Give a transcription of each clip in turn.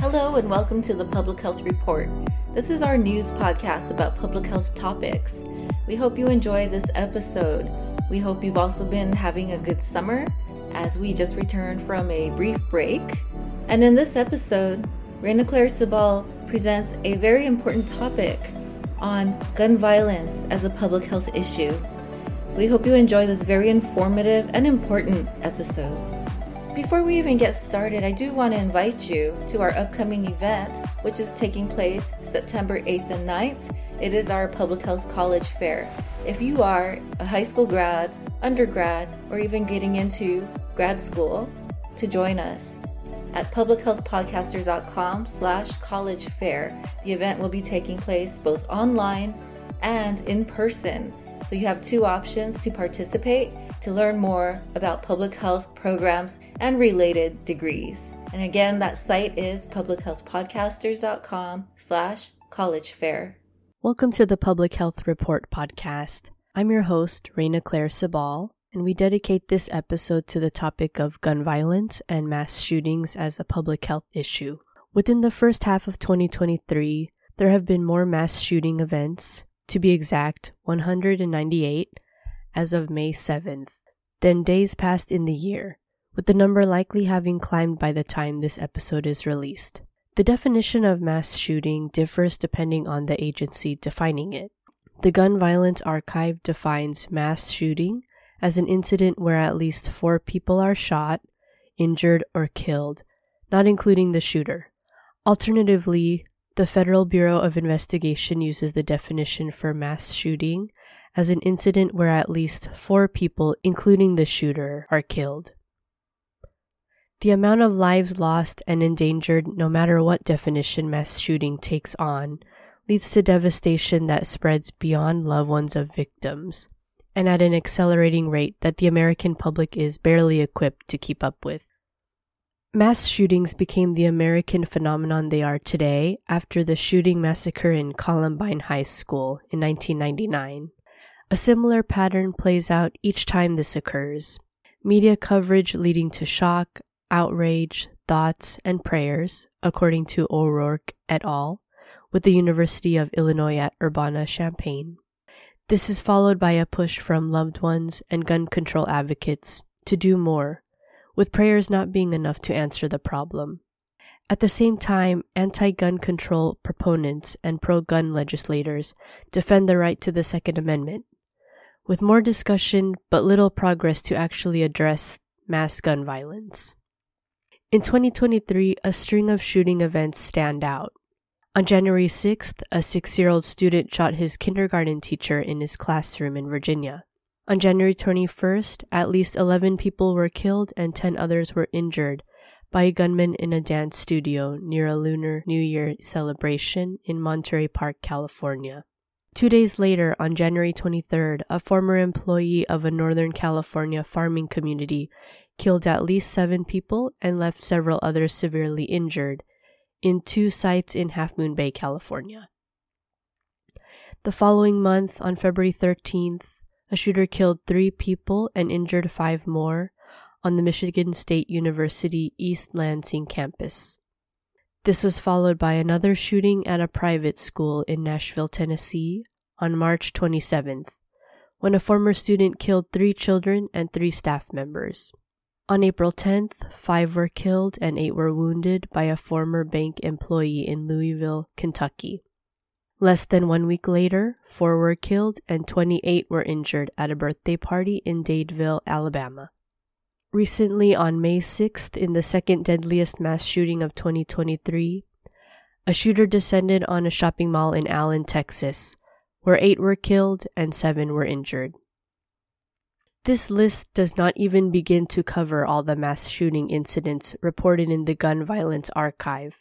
Hello, and welcome to the Public Health Report. This is our news podcast about public health topics. We hope you enjoy this episode. We hope you've also been having a good summer as we just returned from a brief break. And in this episode, Rainaclare Sibal presents a very important topic on gun violence as a public health issue. We hope you enjoy this very informative and important episode. Before we even get started, I do want to invite you to our upcoming event, which is taking place September 8th and 9th. It is our Public Health College Fair. If you are a high school grad, undergrad, or even getting into grad school, to join us at publichealthpodcasters.com slash college fair. The event will be taking place both online and in person. So you have two options to participate to learn more about public health programs and related degrees. And again, that site is publichealthpodcasters.com slash college fair. Welcome to the Public Health Report podcast. I'm your host, Rainaclare Sibal, and we dedicate this episode to the topic of gun violence and mass shootings as a public health issue. Within the first half of 2023, there have been more mass shooting events, to be exact, 198, as of May 7th, than days passed in the year, with the number likely having climbed by the time this episode is released. The definition of mass shooting differs depending on the agency defining it. The Gun Violence Archive defines mass shooting as an incident where at least four people are shot, injured, or killed, not including the shooter. Alternatively, the Federal Bureau of Investigation uses the definition for mass shooting as an incident where at least four people, including the shooter, are killed. The amount of lives lost and endangered, no matter what definition mass shooting takes on, leads to devastation that spreads beyond loved ones of victims, and at an accelerating rate that the American public is barely equipped to keep up with. Mass shootings became the American phenomenon they are today after the shooting massacre in Columbine High School in 1999. A similar pattern plays out each time this occurs. Media coverage leading to shock, outrage, thoughts, and prayers, according to O'Rourke et al., with the University of Illinois at Urbana Champaign. This is followed by a push from loved ones and gun control advocates to do more, with prayers not being enough to answer the problem. At the same time, anti gun control proponents and pro gun legislators defend the right to the Second Amendment with more discussion but little progress to actually address mass gun violence. In 2023, a string of shooting events stand out. On January 6th, a six year old student shot his kindergarten teacher in his classroom in Virginia. On January 21st, at least 11 people were killed and 10 others were injured by a gunman in a dance studio near a Lunar New Year celebration in Monterey Park, California. Two days later, on January 23rd, a former employee of a Northern California farming community killed at least seven people and left several others severely injured in two sites in Half Moon Bay, California. The following month, on February 13th, a shooter killed three people and injured five more on the Michigan State University East Lansing campus. This was followed by another shooting at a private school in Nashville, Tennessee on March 27th, when a former student killed three children and three staff members. On April 10th, five were killed and eight were wounded by a former bank employee in Louisville, Kentucky. Less than one week later, four were killed and 28 were injured at a birthday party in Dadeville, Alabama. Recently, on May 6th, in the second deadliest mass shooting of 2023, a shooter descended on a shopping mall in Allen, Texas, where eight were killed and seven were injured. This list does not even begin to cover all the mass shooting incidents reported in the Gun Violence Archive.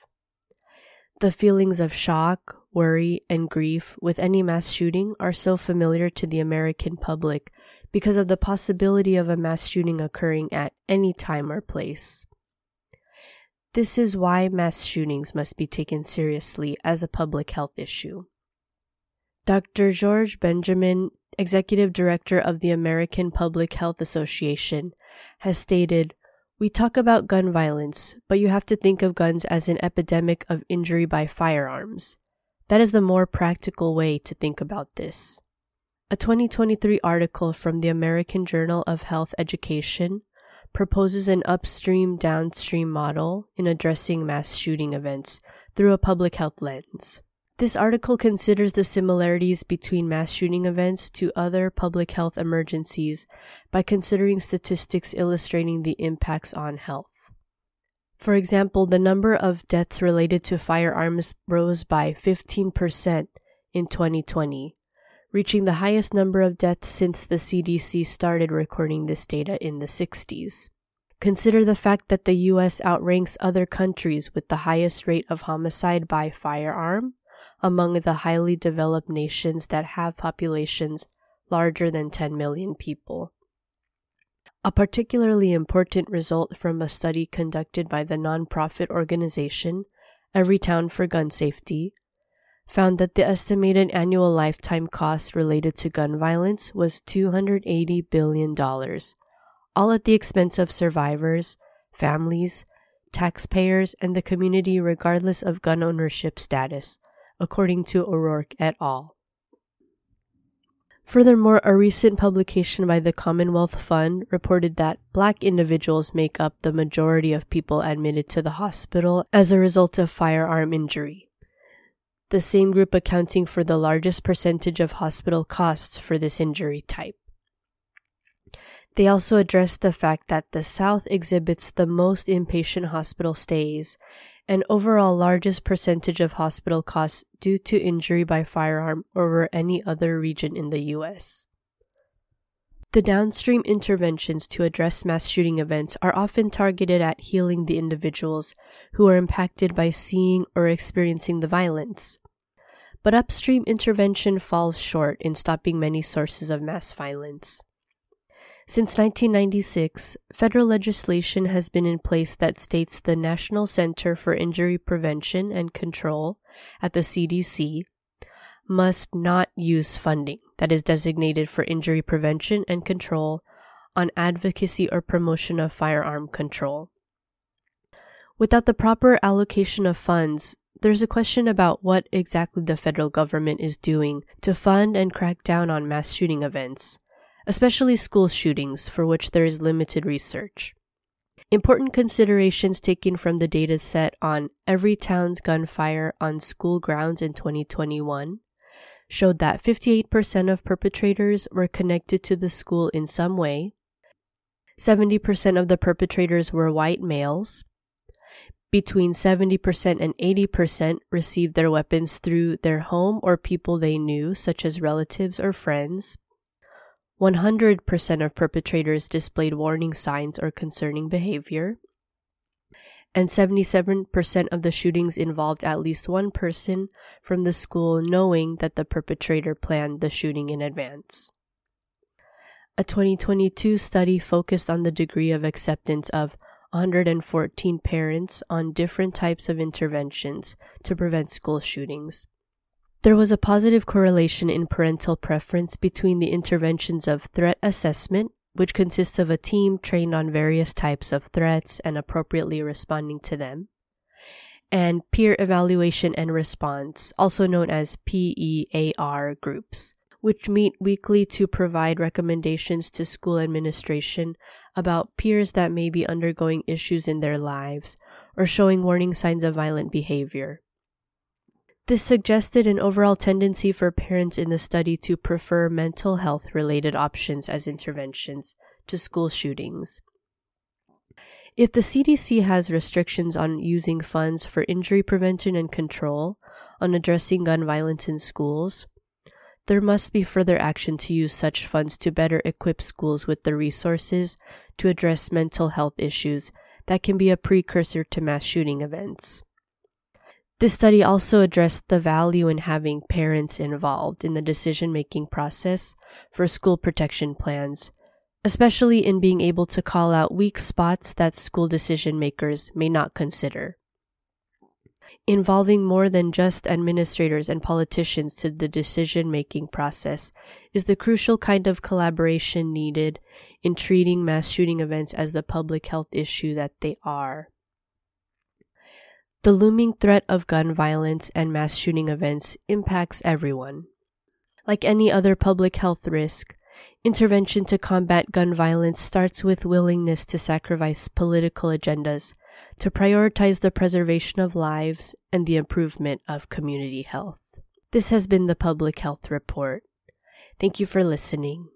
The feelings of shock, worry, and grief with any mass shooting are so familiar to the American public because of the possibility of a mass shooting occurring at any time or place. This is why mass shootings must be taken seriously as a public health issue. Dr. George Benjamin, Executive Director of the American Public Health Association, has stated We talk about gun violence, but you have to think of guns as an epidemic of injury by firearms. That is the more practical way to think about this. A 2023 article from the American Journal of Health Education proposes an upstream downstream model in addressing mass shooting events through a public health lens. This article considers the similarities between mass shooting events to other public health emergencies by considering statistics illustrating the impacts on health. For example, the number of deaths related to firearms rose by 15% in 2020, reaching the highest number of deaths since the CDC started recording this data in the 60s. Consider the fact that the US outranks other countries with the highest rate of homicide by firearm among the highly developed nations that have populations larger than 10 million people. A particularly important result from a study conducted by the nonprofit organization Everytown for Gun Safety found that the estimated annual lifetime cost related to gun violence was $280 billion, all at the expense of survivors, families, taxpayers, and the community, regardless of gun ownership status, according to O'Rourke et al. Furthermore, a recent publication by the Commonwealth Fund reported that black individuals make up the majority of people admitted to the hospital as a result of firearm injury, the same group accounting for the largest percentage of hospital costs for this injury type. They also addressed the fact that the South exhibits the most inpatient hospital stays and overall largest percentage of hospital costs due to injury by firearm over any other region in the US. The downstream interventions to address mass shooting events are often targeted at healing the individuals who are impacted by seeing or experiencing the violence. But upstream intervention falls short in stopping many sources of mass violence. Since 1996, federal legislation has been in place that states the National Center for Injury Prevention and Control at the CDC must not use funding that is designated for injury prevention and control on advocacy or promotion of firearm control. Without the proper allocation of funds, there's a question about what exactly the federal government is doing to fund and crack down on mass shooting events especially school shootings, for which there is limited research. Important considerations taken from the data set on Everytown's gunfire on school grounds in 2021 showed that 58% of perpetrators were connected to the school in some way, 70% of the perpetrators were white males, between 70% and 80% received their weapons through their home or people they knew, such as relatives or friends, 100% of perpetrators displayed warning signs or concerning behavior, and 77% of the shootings involved at least one person from the school knowing that the perpetrator planned the shooting in advance. A 2022 study focused on the degree of acceptance of 114 parents on different types of interventions to prevent school shootings. There was a positive correlation in parental preference between the interventions of threat assessment, which consists of a team trained on various types of threats and appropriately responding to them, and peer evaluation and response, also known as PEAR groups, which meet weekly to provide recommendations to school administration about peers that may be undergoing issues in their lives or showing warning signs of violent behavior. This suggested an overall tendency for parents in the study to prefer mental health related options as interventions to school shootings. If the CDC has restrictions on using funds for injury prevention and control on addressing gun violence in schools, there must be further action to use such funds to better equip schools with the resources to address mental health issues that can be a precursor to mass shooting events. This study also addressed the value in having parents involved in the decision making process for school protection plans, especially in being able to call out weak spots that school decision makers may not consider. Involving more than just administrators and politicians to the decision making process is the crucial kind of collaboration needed in treating mass shooting events as the public health issue that they are. The looming threat of gun violence and mass shooting events impacts everyone. Like any other public health risk, intervention to combat gun violence starts with willingness to sacrifice political agendas to prioritize the preservation of lives and the improvement of community health. This has been the Public Health Report. Thank you for listening.